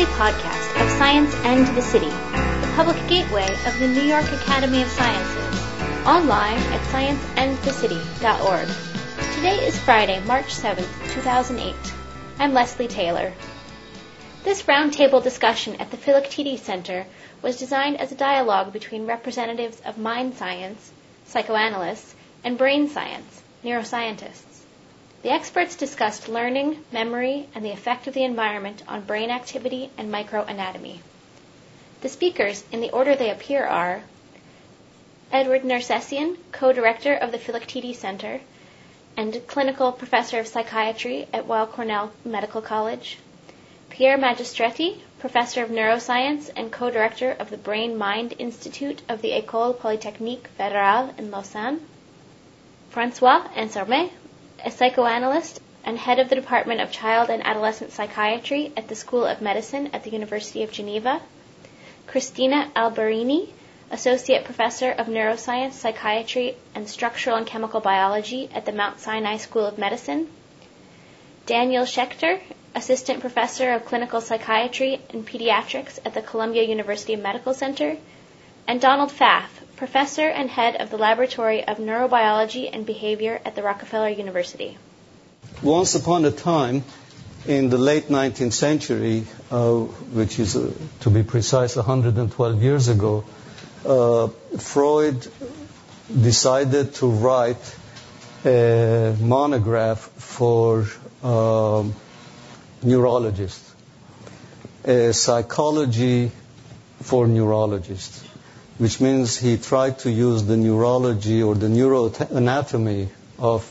weekly podcast of Science and the City, the public gateway of the New York Academy of Sciences, online at scienceandthecity.org. Today is Friday, March 7th, 2008. I'm Leslie Taylor. This roundtable discussion at the Philoctetes Center was designed as a dialogue between representatives of mind science, psychoanalysts, and brain science, neuroscientists. The experts discussed learning, memory, and the effect of the environment on brain activity and microanatomy. The speakers, in the order they appear, are Edward Nersessian, co-director of the Philoctetes Center and clinical professor of psychiatry at Weill Cornell Medical College, Pierre Magistretti, professor of neuroscience and co-director of the Brain Mind Institute of the École Polytechnique Fédérale in Lausanne, Francois Ansermet, a psychoanalyst and head of the Department of Child and Adolescent Psychiatry at the School of Medicine at the University of Geneva, Christina Alberini, Associate Professor of Neuroscience, Psychiatry, and Structural and Chemical Biology at the Mount Sinai School of Medicine, Daniel Schechter, Assistant Professor of Clinical Psychiatry and Pediatrics at the Columbia University Medical Center, and Donald Pfaff, professor and head of the Laboratory of Neurobiology and Behavior at the Rockefeller University. Once upon a time, in the late 19th century, uh, which is, uh, to be precise, 112 years ago, uh, Freud decided to write a monograph for um, neurologists, a psychology for neurologists which means he tried to use the neurology or the neuroanatomy of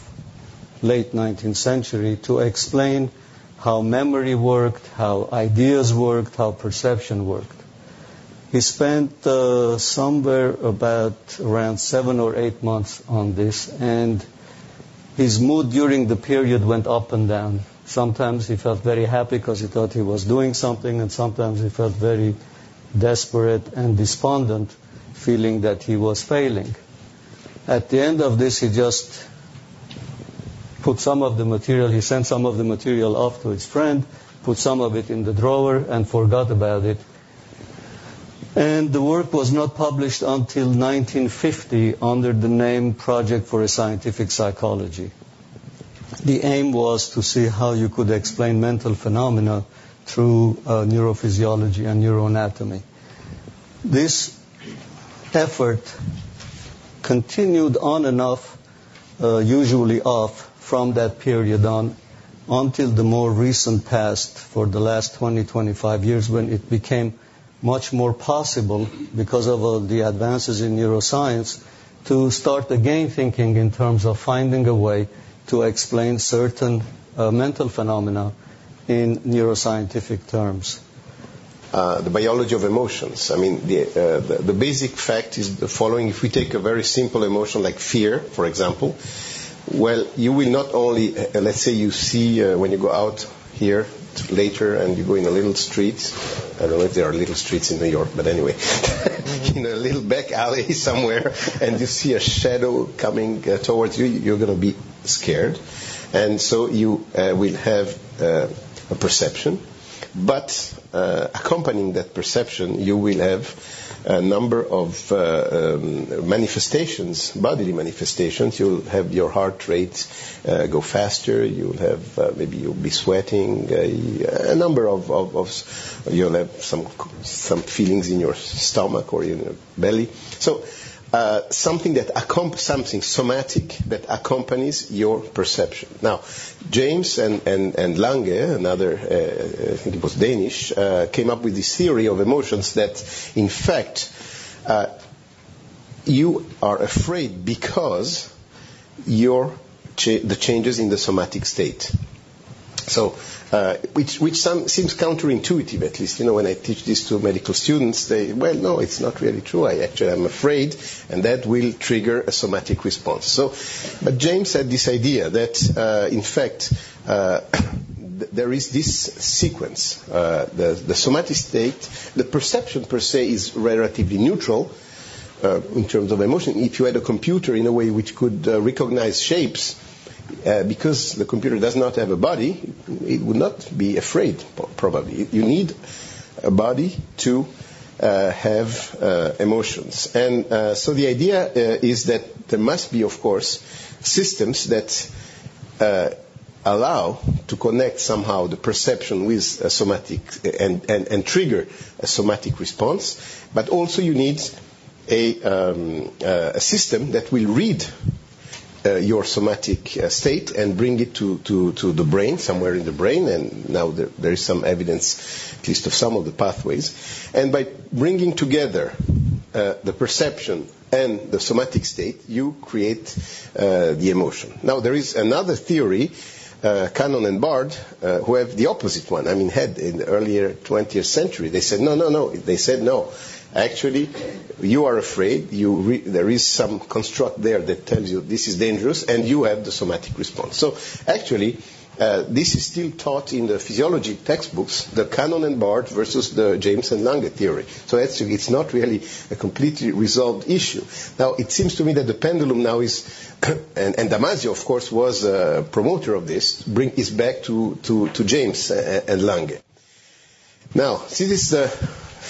late 19th century to explain how memory worked, how ideas worked, how perception worked. He spent uh, somewhere about around seven or eight months on this, and his mood during the period went up and down. Sometimes he felt very happy because he thought he was doing something, and sometimes he felt very desperate and despondent feeling that he was failing. At the end of this, he just put some of the material, he sent some of the material off to his friend, put some of it in the drawer, and forgot about it. And the work was not published until 1950 under the name Project for a Scientific Psychology. The aim was to see how you could explain mental phenomena through uh, neurophysiology and neuroanatomy. This effort continued on and off, uh, usually off, from that period on until the more recent past, for the last 20, 25 years, when it became much more possible, because of uh, the advances in neuroscience, to start again thinking in terms of finding a way to explain certain uh, mental phenomena in neuroscientific terms. Uh, the biology of emotions. I mean, the, uh, the, the, basic fact is the following. If we take a very simple emotion like fear, for example, well, you will not only, uh, let's say you see uh, when you go out here later and you go in a little street, I don't know if there are little streets in New York, but anyway, in a little back alley somewhere, and you see a shadow coming uh, towards you, you're going to be scared. And so you will have a perception but uh, accompanying that perception, you will have a number of uh, um, manifestations, bodily manifestations. You'll have your heart rate uh, go faster. You'll have uh, maybe you'll be sweating. Uh, a number of, of, of, you'll have some some feelings in your stomach or in your belly. So something that something somatic that accompanies your perception. Now, James and, and, and Lange, another, uh, I think it was Danish, uh, came up with this theory of emotions that, in fact, uh, you are afraid because your the changes in the somatic state. So uh, which, seems counterintuitive, at least. You know, when I teach this to medical students, they, well, no, it's not really true. I actually am afraid, and that will trigger a somatic response. So, but James had this idea that, uh, in fact, uh, there is this sequence. The, the somatic state, the perception per se is relatively neutral, in terms of emotion. If you had a computer in a way which could recognize shapes, uh, because the computer does not have a body, it would not be afraid, probably. You need a body to uh, have uh, emotions. And uh, so the idea uh, is that there must be, of course, systems that uh, allow to connect somehow the perception with a somatic and, and, and trigger a somatic response, but also you need a, um, a system that will read your somatic uh, state and bring it to, to, to the brain, somewhere in the brain, and now there, there is some evidence, at least of some of the pathways. And by bringing together uh, the perception and the somatic state, you create uh, the emotion. Now, there is another theory, uh, Cannon and Bard, uh, who have the opposite one. I mean, had in the earlier 20th century, they said, no, no, no. They said, no. Actually, you are afraid. You re- there is some construct there that tells you this is dangerous, and you have the somatic response. So, actually, uh, this is still taught in the physiology textbooks, the Cannon and Bard versus the James and Lange theory. So it's not really a completely resolved issue. Now, it seems to me that the pendulum now is, and, and, Damasio, of course, was a promoter of this, bring is back to, to, to James and Lange. Now, see this uh,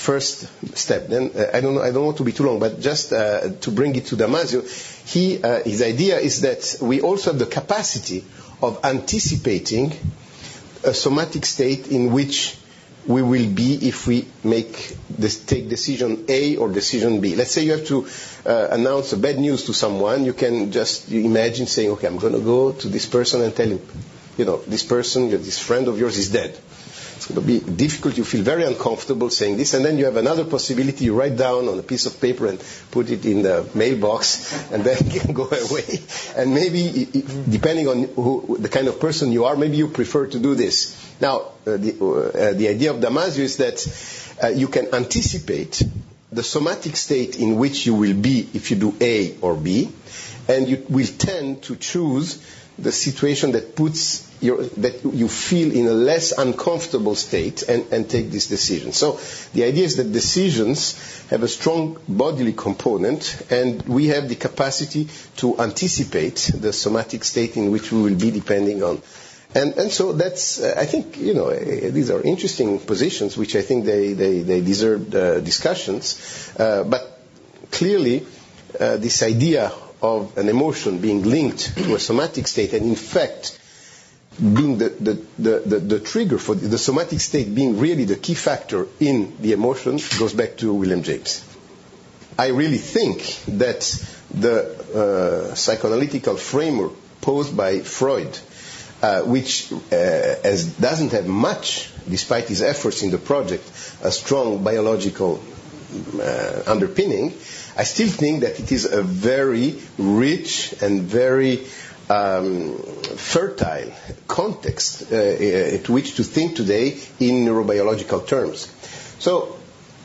first step. Then uh, I don't know, I don't want to be too long, but just uh, to bring it to Damasio, he, his idea is that we also have the capacity of anticipating a somatic state in which we will be if we make this, take decision A or decision B. Let's say you have to uh, announce a bad news to someone. You can just imagine saying, "Okay, I'm going to go to this person and tell him, you know, this person, this friend of yours is dead." It's going to be difficult. You feel very uncomfortable saying this, and then you have another possibility. You write down on a piece of paper and put it in the mailbox, and then you can go away. And maybe, depending on who, the kind of person you are, maybe you prefer to do this. Now, uh, the, uh, the, idea of Damasio is that uh, you can anticipate the somatic state in which you will be if you do A or B, and you will tend to choose the situation that puts that you feel in a less uncomfortable state and, and take this decision. So the idea is that decisions have a strong bodily component and we have the capacity to anticipate the somatic state in which we will be depending on. And, and so that's, uh, I think, you know, uh, these are interesting positions which I think they, they, they deserve uh, discussions. Uh, but clearly, uh, this idea of an emotion being linked to a somatic state and in fact being the, trigger for the somatic state being really the key factor in the emotion goes back to William James. I really think that the uh, psychoanalytical framework posed by Freud, uh, which uh, as doesn't have much, despite his efforts in the project, a strong biological underpinning, I still think that it is a very rich and very fertile context uh, at which to think today in neurobiological terms. So,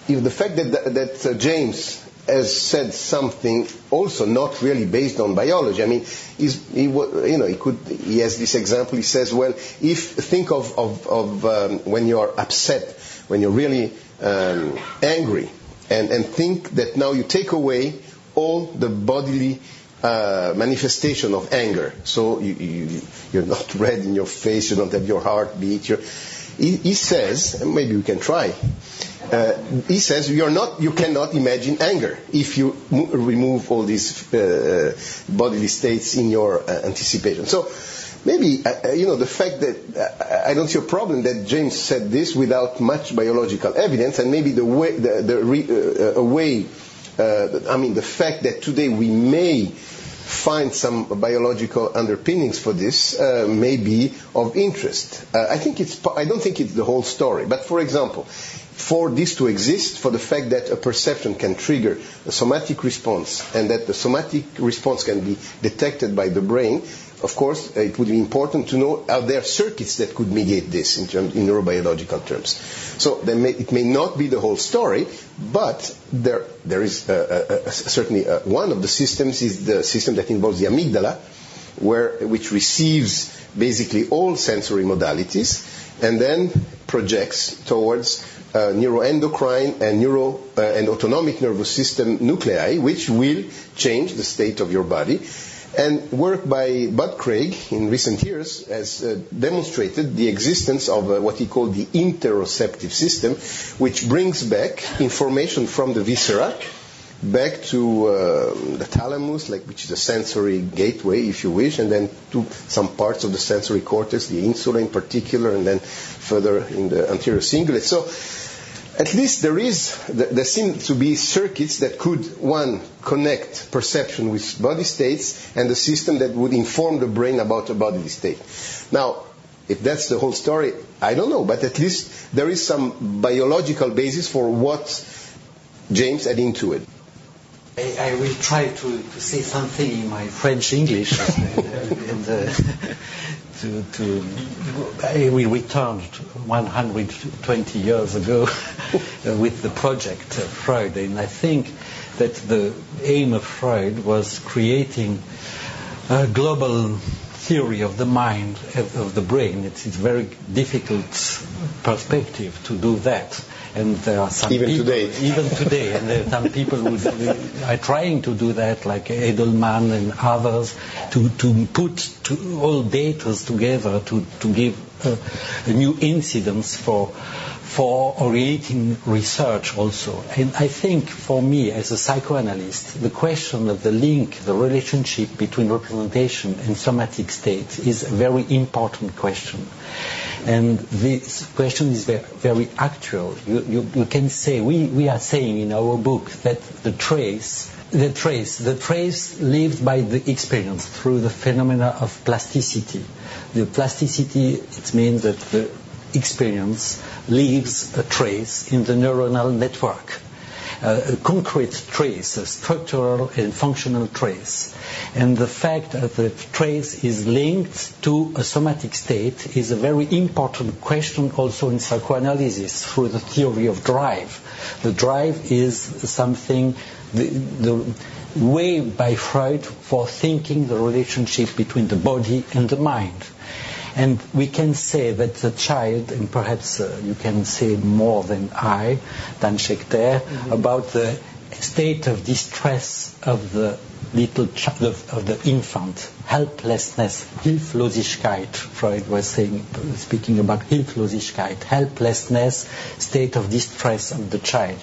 if the fact that, that uh, James has said something also not really based on biology. I mean, he, you know, he could. He has this example. He says, well, if think of, of, of um, when you are upset, when you're really um, angry, and, and think that now you take away all the bodily uh, manifestation of anger. So you, you, you're not red in your face, you don't have your heart beat. He, he, says, maybe we can try. Uh, he says you're not, you cannot imagine anger if you mo- remove all these uh, bodily states in your uh, anticipation. So maybe uh, uh, you know the fact that I don't see a problem that James said this without much biological evidence, and maybe the way the, the re, way. I mean, the fact that today we may find some biological underpinnings for this uh, may be of interest. Uh, I think it's. I don't think it's the whole story. But for example, for this to exist, for the fact that a perception can trigger a somatic response and that the somatic response can be detected by the brain, of course, it would be important to know are there circuits that could mediate this in, terms, in neurobiological terms. So may, it may not be the whole story, but there, there is uh, uh, certainly uh, one of the systems is the system that involves the amygdala, where, which receives basically all sensory modalities and then projects towards uh, neuroendocrine and neuro uh, and autonomic nervous system nuclei, which will change the state of your body And work by Bud Craig in recent years has uh, demonstrated the existence of uh, what he called the interoceptive system, which brings back information from the viscera back to uh, the thalamus, like which is a sensory gateway, if you wish, and then to some parts of the sensory cortex, the insula in particular, and then further in the anterior cingulate. So at least there is, there seem to be circuits that could, one, connect perception with body states and a system that would inform the brain about a body state. Now, if that's the whole story, I don't know, but at least there is some biological basis for what James had into it. I, I will try to, to, say something in my French English. and, uh, to, to we returned 120 years ago with the project uh, Freud, and I think that the aim of Freud was creating a global theory of the mind, of the brain. It's a very difficult perspective to do that and there are some even people, today, even today, and there are some people who are trying to do that, like Edelman and others, to to put to all data together to to give new incidence for for orienting research also. And I think for me as a psychoanalyst, the question of the link, the relationship between representation and somatic state is a very important question. And this question is very, very actual. You, you, you, can say, we, we are saying in our book that the trace, the trace, the trace lived by the experience through the phenomena of plasticity. The plasticity, it means that the experience leaves a trace in the neuronal network a concrete trace, a structural and functional trace. And the fact that the trace is linked to a somatic state is a very important question also in psychoanalysis through the theory of drive. The drive is something, the, the way by Freud for thinking the relationship between the body and the mind. And we can say that the child, and perhaps uh, you can say more than I, than Schechter, mm-hmm. about the state of distress of the little child, of, the infant, helplessness, Hilflosigkeit, Freud was saying, speaking about Hilflosigkeit, helplessness, state of distress of the child.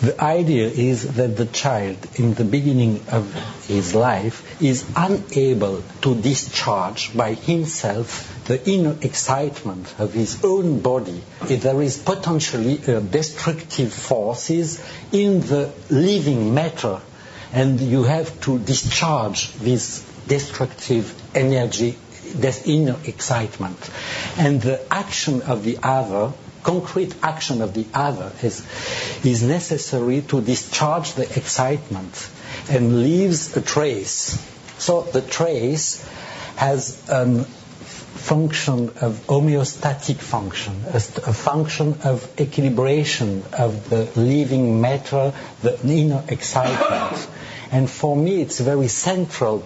The idea is that the child, in the beginning of his life, is unable to discharge by himself the inner excitement of his own body, If there is potentially uh, destructive forces in the living matter, and you have to discharge this destructive energy, this inner excitement. And the action of the other concrete action of the other is, is necessary to discharge the excitement and leaves a trace. So the trace has an function of homeostatic function, a, a, function of equilibration of the living matter, the inner excitement. And for me, it's a very central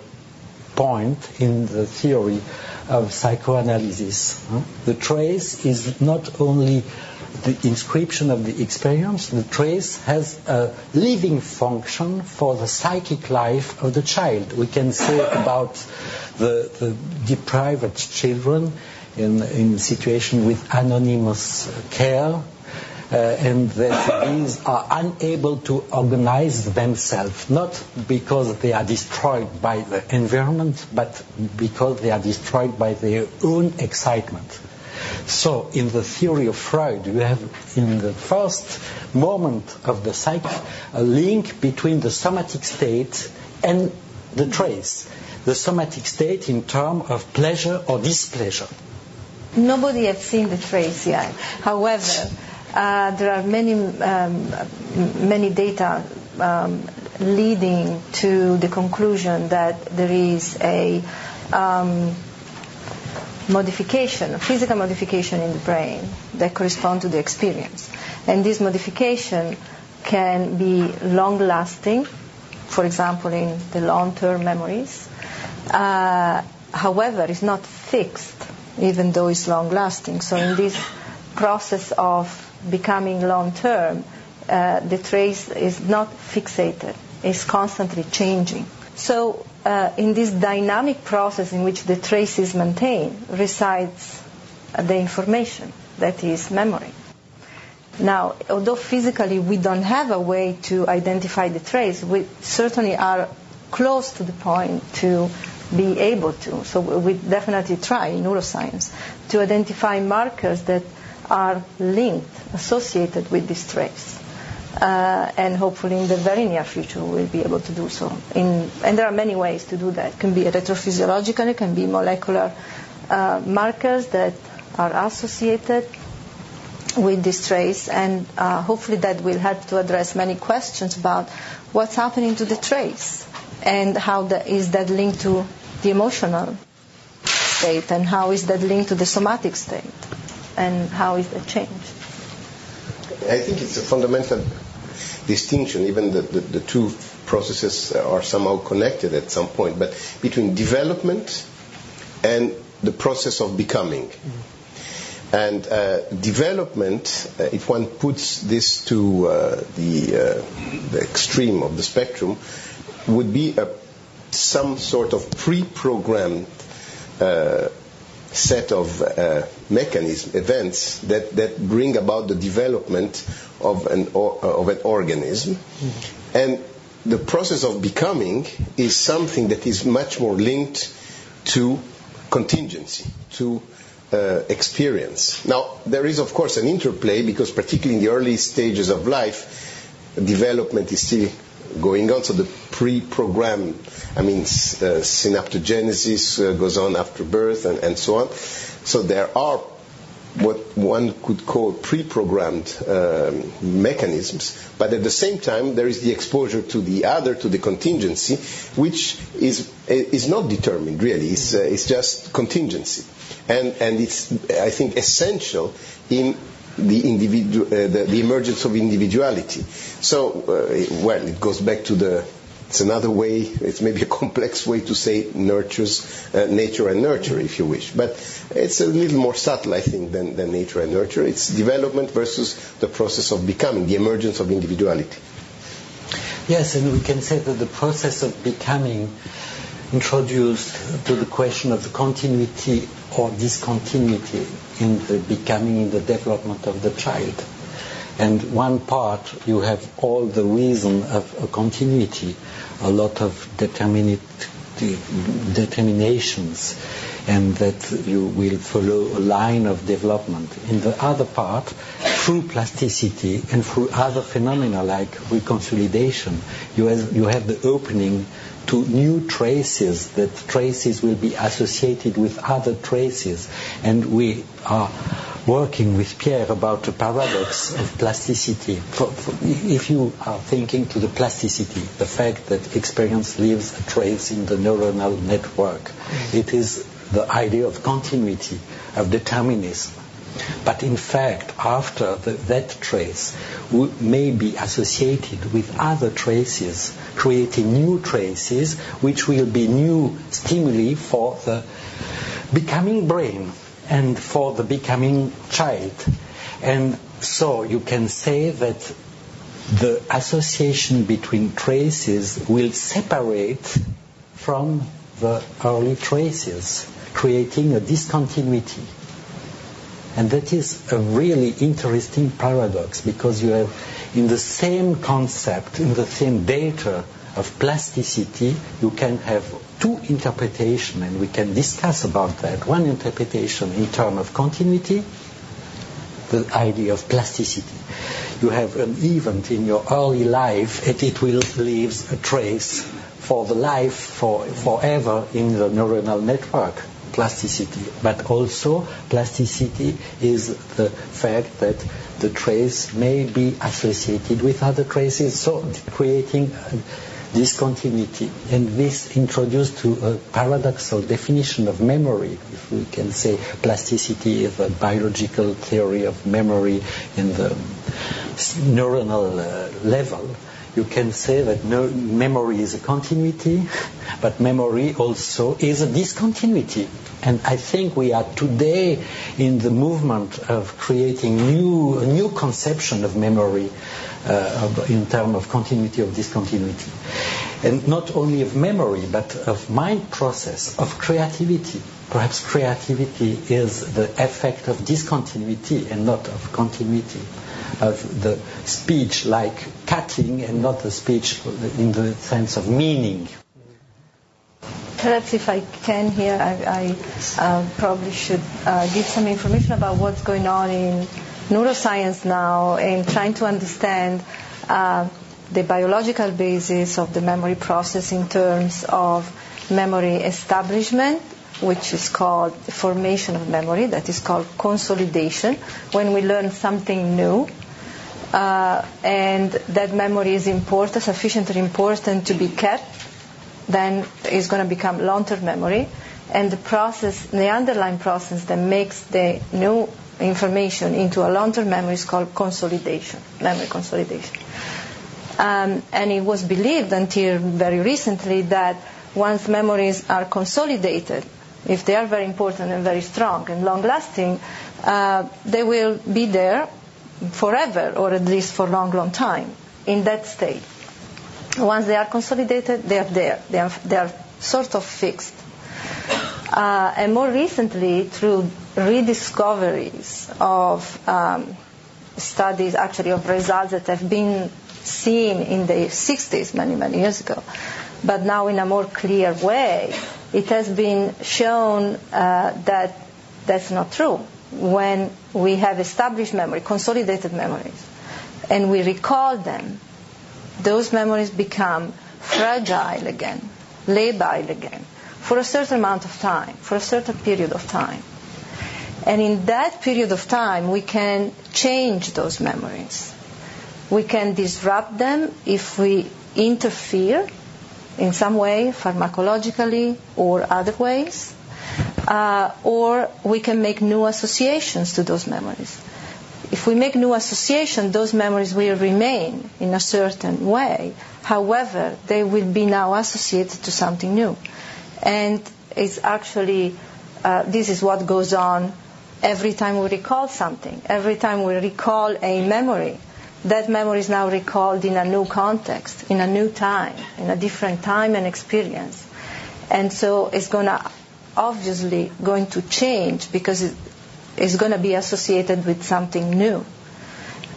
point in the theory of psychoanalysis. The trace is not only the inscription of the experience, the trace has a living function for the psychic life of the child. We can say about the, the deprived children in, in situation with anonymous care, and that these are unable to organize themselves, not because they are destroyed by the environment, but because they are destroyed by their own excitement. So, in the theory of Freud, you have in the first moment of the psyche a link between the somatic state and the trace. The somatic state in terms of pleasure or displeasure. Nobody has seen the trace yet. However, uh, there are many, um, many data um, leading to the conclusion that there is a um, modification, a physical modification in the brain that correspond to the experience. And this modification can be long-lasting, for example, in the long-term memories. Uh, however, it's not fixed, even though it's long-lasting. So in this process of becoming long term, uh, the trace is not fixated, it's constantly changing. So uh, in this dynamic process in which the trace is maintained resides the information that is memory. Now, although physically we don't have a way to identify the trace, we certainly are close to the point to be able to. So we definitely try in neuroscience to identify markers that are linked, associated with this trace. Uh, and hopefully in the very near future we'll be able to do so. In, and there are many ways to do that. It can be electrophysiological, it can be molecular uh, markers that are associated with this trace, and uh, hopefully that will help to address many questions about what's happening to the trace and how the, is that linked to the emotional state and how is that linked to the somatic state and how is that changed. I think it's a fundamental distinction, even the, the, the two processes are somehow connected at some point, but between development and the process of becoming. Mm-hmm. And uh, development, uh, if one puts this to uh, the, uh, the extreme of the spectrum, would be a, some sort of pre-programmed uh, set of uh, mechanisms, events that, that bring about the development of an, or, of an organism. Mm-hmm. And the process of becoming is something that is much more linked to contingency, to uh, experience. Now, there is, of course, an interplay because, particularly in the early stages of life, development is still going on. So the pre-programmed, I mean, uh, synaptogenesis uh, goes on after birth and, and, so on. So there are what one could call pre-programmed um, mechanisms, but at the same time there is the exposure to the other, to the contingency, which is is not determined really. It's, uh, it's just contingency and, and it's, I think, essential in the, individu- uh, the, the, emergence of individuality. So, uh, well, it goes back to the, it's another way, it's maybe a complex way to say nurtures, uh, nature and nurture, if you wish. But it's a little more subtle, I think, than, than nature and nurture. It's development versus the process of becoming, the emergence of individuality. Yes, and we can say that the process of becoming introduced to the question of the continuity or discontinuity in the becoming, in the development of the child. And one part, you have all the reason of a continuity, a lot of determinations, and that you will follow a line of development. In the other part, through plasticity and through other phenomena like reconsolidation, you have, you have the opening to new traces, that traces will be associated with other traces. And we are working with Pierre about the paradox of plasticity. For, for, if you are thinking to the plasticity, the fact that experience leaves a trace in the neuronal network, it is the idea of continuity, of determinism. But in fact, after the, that trace may be associated with other traces, creating new traces, which will be new stimuli for the becoming brain and for the becoming child. And so you can say that the association between traces will separate from the early traces, creating a discontinuity. And that is a really interesting paradox because you have in the same concept, in the same data of plasticity, you can have two interpretations, and we can discuss about that. One interpretation in terms of continuity, the idea of plasticity. You have an event in your early life, and it will leave a trace for the life for forever in the neuronal network plasticity, but also plasticity is the fact that the trace may be associated with other traces, so creating discontinuity. And this introduced to a paradoxical definition of memory, if we can say plasticity is a biological theory of memory in the neuronal uh, level you can say that no, memory is a continuity, but memory also is a discontinuity. And I think we are today in the movement of creating new, a new conception of memory uh, in terms of continuity of discontinuity. and not only of memory, but of mind process, of creativity. Perhaps creativity is the effect of discontinuity and not of continuity, of the speech like cutting and not the speech in the sense of meaning. Perhaps if I can here, I, I uh, probably should uh, give some information about what's going on in neuroscience now and trying to understand uh, the biological basis of the memory process in terms of memory establishment, which is called formation of memory, that is called consolidation, when we learn something new. Uh, and that memory is important, sufficiently important to be kept, then it's going to become long-term memory. And the process, the underlying process that makes the new information into a long-term memory is called consolidation, memory consolidation. Um, and it was believed until very recently that once memories are consolidated, if they are very important and very strong and long-lasting, uh, they will be there forever, or at least for a long, long time, in that state. Once they are consolidated, they are there. They are, they are sort of fixed. Uh, and more recently, through rediscoveries of um, studies, actually of results that have been seen in the 60s, many, many years ago, but now in a more clear way, it has been shown uh, that that's not true. When we have established memory, consolidated memories, and we recall them, those memories become fragile again, labile again, for a certain amount of time, for a certain period of time. And in that period of time, we can change those memories. We can disrupt them if we interfere in some way, pharmacologically or other ways. Uh, or we can make new associations to those memories. If we make new associations, those memories will remain in a certain way. However, they will be now associated to something new. And it's actually, uh, this is what goes on every time we recall something, every time we recall a memory. That memory is now recalled in a new context, in a new time, in a different time and experience. And so it's going to obviously going to change because it, it's going to be associated with something new.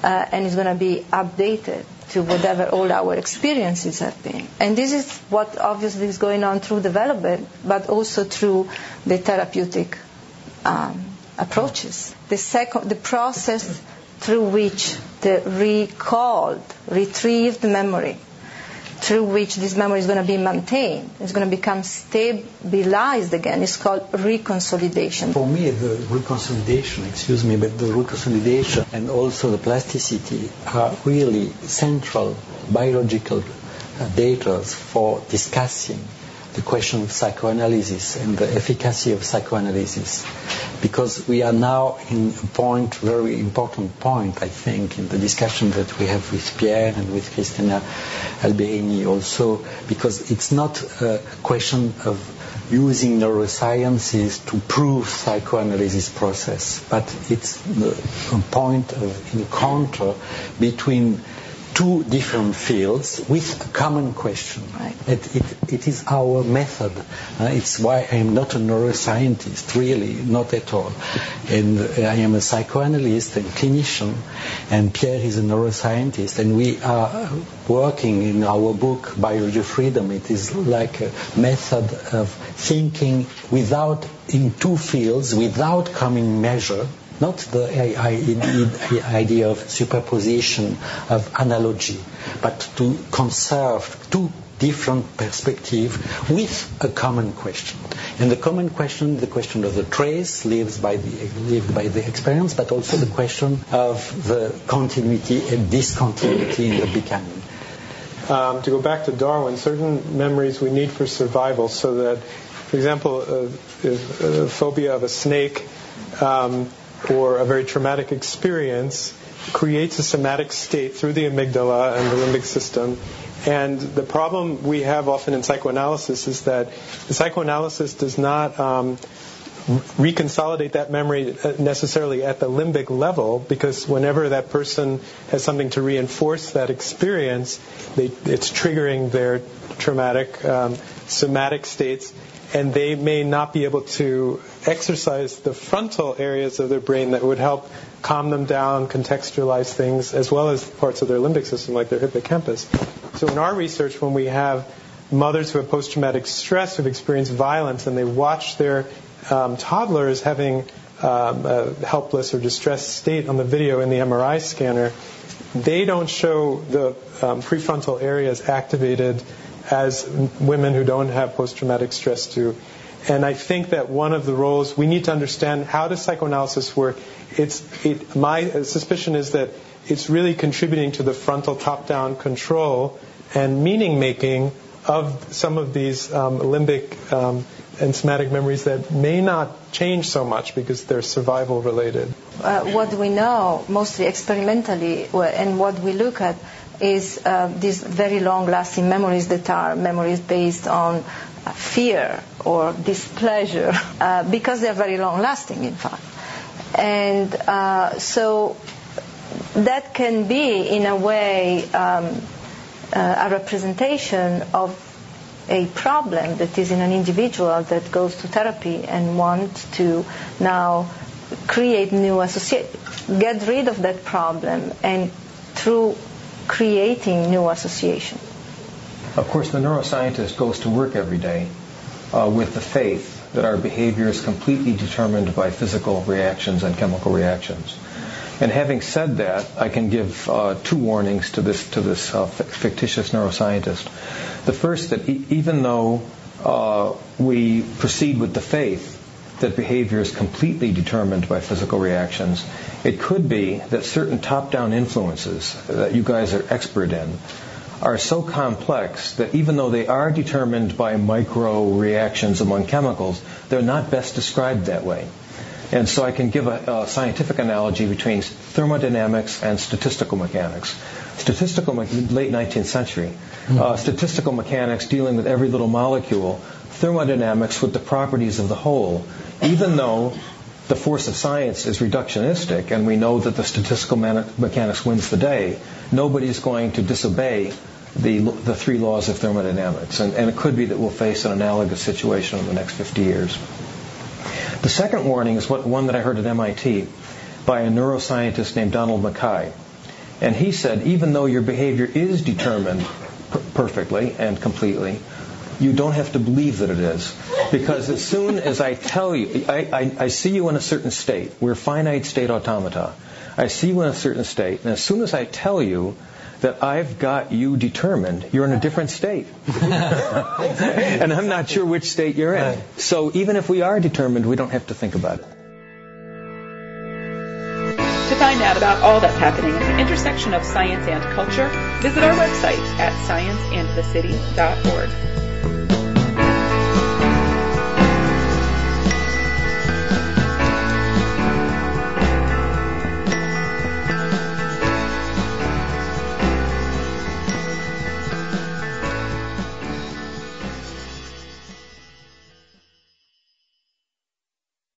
Uh, and it's going to be updated to whatever all our experiences have been. And this is what obviously is going on through development, but also through the therapeutic um, approaches. The second, the process through which the recalled, retrieved memory, through which this memory is going to be maintained, is going to become stabilized again, is called reconsolidation. For me, the reconsolidation, excuse me, but the reconsolidation and also the plasticity are really central biological uh, data for discussing the question of psychoanalysis and the efficacy of psychoanalysis. Because we are now in a point, very important point, I think, in the discussion that we have with Pierre and with Christina Alberini also, because it's not a question of using neurosciences to prove psychoanalysis process, but it's a point of encounter between two different fields with a common question. Right. It, it, it is our method. Uh, it's why I am not a neuroscientist, really, not at all. And uh, I am a psychoanalyst and clinician, and Pierre is a neuroscientist, and we are working in our book, Biology of Freedom. It is like a method of thinking without, in two fields, without common measure, not the idea of superposition, of analogy, but to conserve two different perspectives with a common question. And the common question, the question of the trace lived by the, lived by the experience, but also the question of the continuity and discontinuity in the becoming. Um, to go back to Darwin, certain memories we need for survival so that, for example, uh, a phobia of a snake um, or a very traumatic experience creates a somatic state through the amygdala and the limbic system. And the problem we have often in psychoanalysis is that the psychoanalysis does not um, reconsolidate that memory uh, necessarily at the limbic level because whenever that person has something to reinforce that experience, they, it's triggering their traumatic um, somatic states, and they may not be able to exercise the frontal areas of their brain that would help calm them down, contextualize things, as well as parts of their limbic system like their hippocampus. So in our research, when we have mothers who have post-traumatic stress, who've experienced violence, and they watch their um, toddlers having um, a helpless or distressed state on the video in the MRI scanner, they don't show the um, prefrontal areas activated as women who don't have post-traumatic stress do. And I think that one of the roles we need to understand how does psychoanalysis work. It's it, my suspicion is that it's really contributing to the frontal top-down control and meaning making of some of these um, limbic um, and somatic memories that may not change so much because they're survival related. Uh, what we know, mostly experimentally, and what we look at is uh, these very long lasting memories that are memories based on uh, fear or displeasure uh, because they're very long lasting, in fact. And uh, so that can be, in a way, um, uh, a representation of a problem that is in an individual that goes to therapy and wants to now create new associate, get rid of that problem, and through creating new association. Of course, the neuroscientist goes to work every day uh, with the faith that our behavior is completely determined by physical reactions and chemical reactions. And having said that, I can give uh, two warnings to this to this uh, fictitious neuroscientist. The first that e- even though uh, we proceed with the faith that behavior is completely determined by physical reactions, it could be that certain top-down influences that you guys are expert in are so complex that even though they are determined by micro reactions among chemicals, they're not best described that way. And so I can give a, a, scientific analogy between thermodynamics and statistical mechanics. Statistical, late 19th century, mm-hmm. uh, statistical mechanics dealing with every little molecule, thermodynamics with the properties of the whole. Even though the force of science is reductionistic and we know that the statistical mechanics wins the day, nobody's going to disobey the, the three laws of thermodynamics. And, and it could be that we'll face an analogous situation in the next 50 years. The second warning is what, one that I heard at MIT by a neuroscientist named Donald Mackay. And he said, even though your behavior is determined per- perfectly and completely, you don't have to believe that it is. Because as soon as I tell you, I, I, I see you in a certain state, we're finite state automata. I see you in a certain state, and as soon as I tell you that I've got you determined. You're in a different state. and I'm not sure which state you're in. So even if we are determined, we don't have to think about it. To find out about all that's happening at the intersection of science and culture, visit our website at scienceandthecity.org.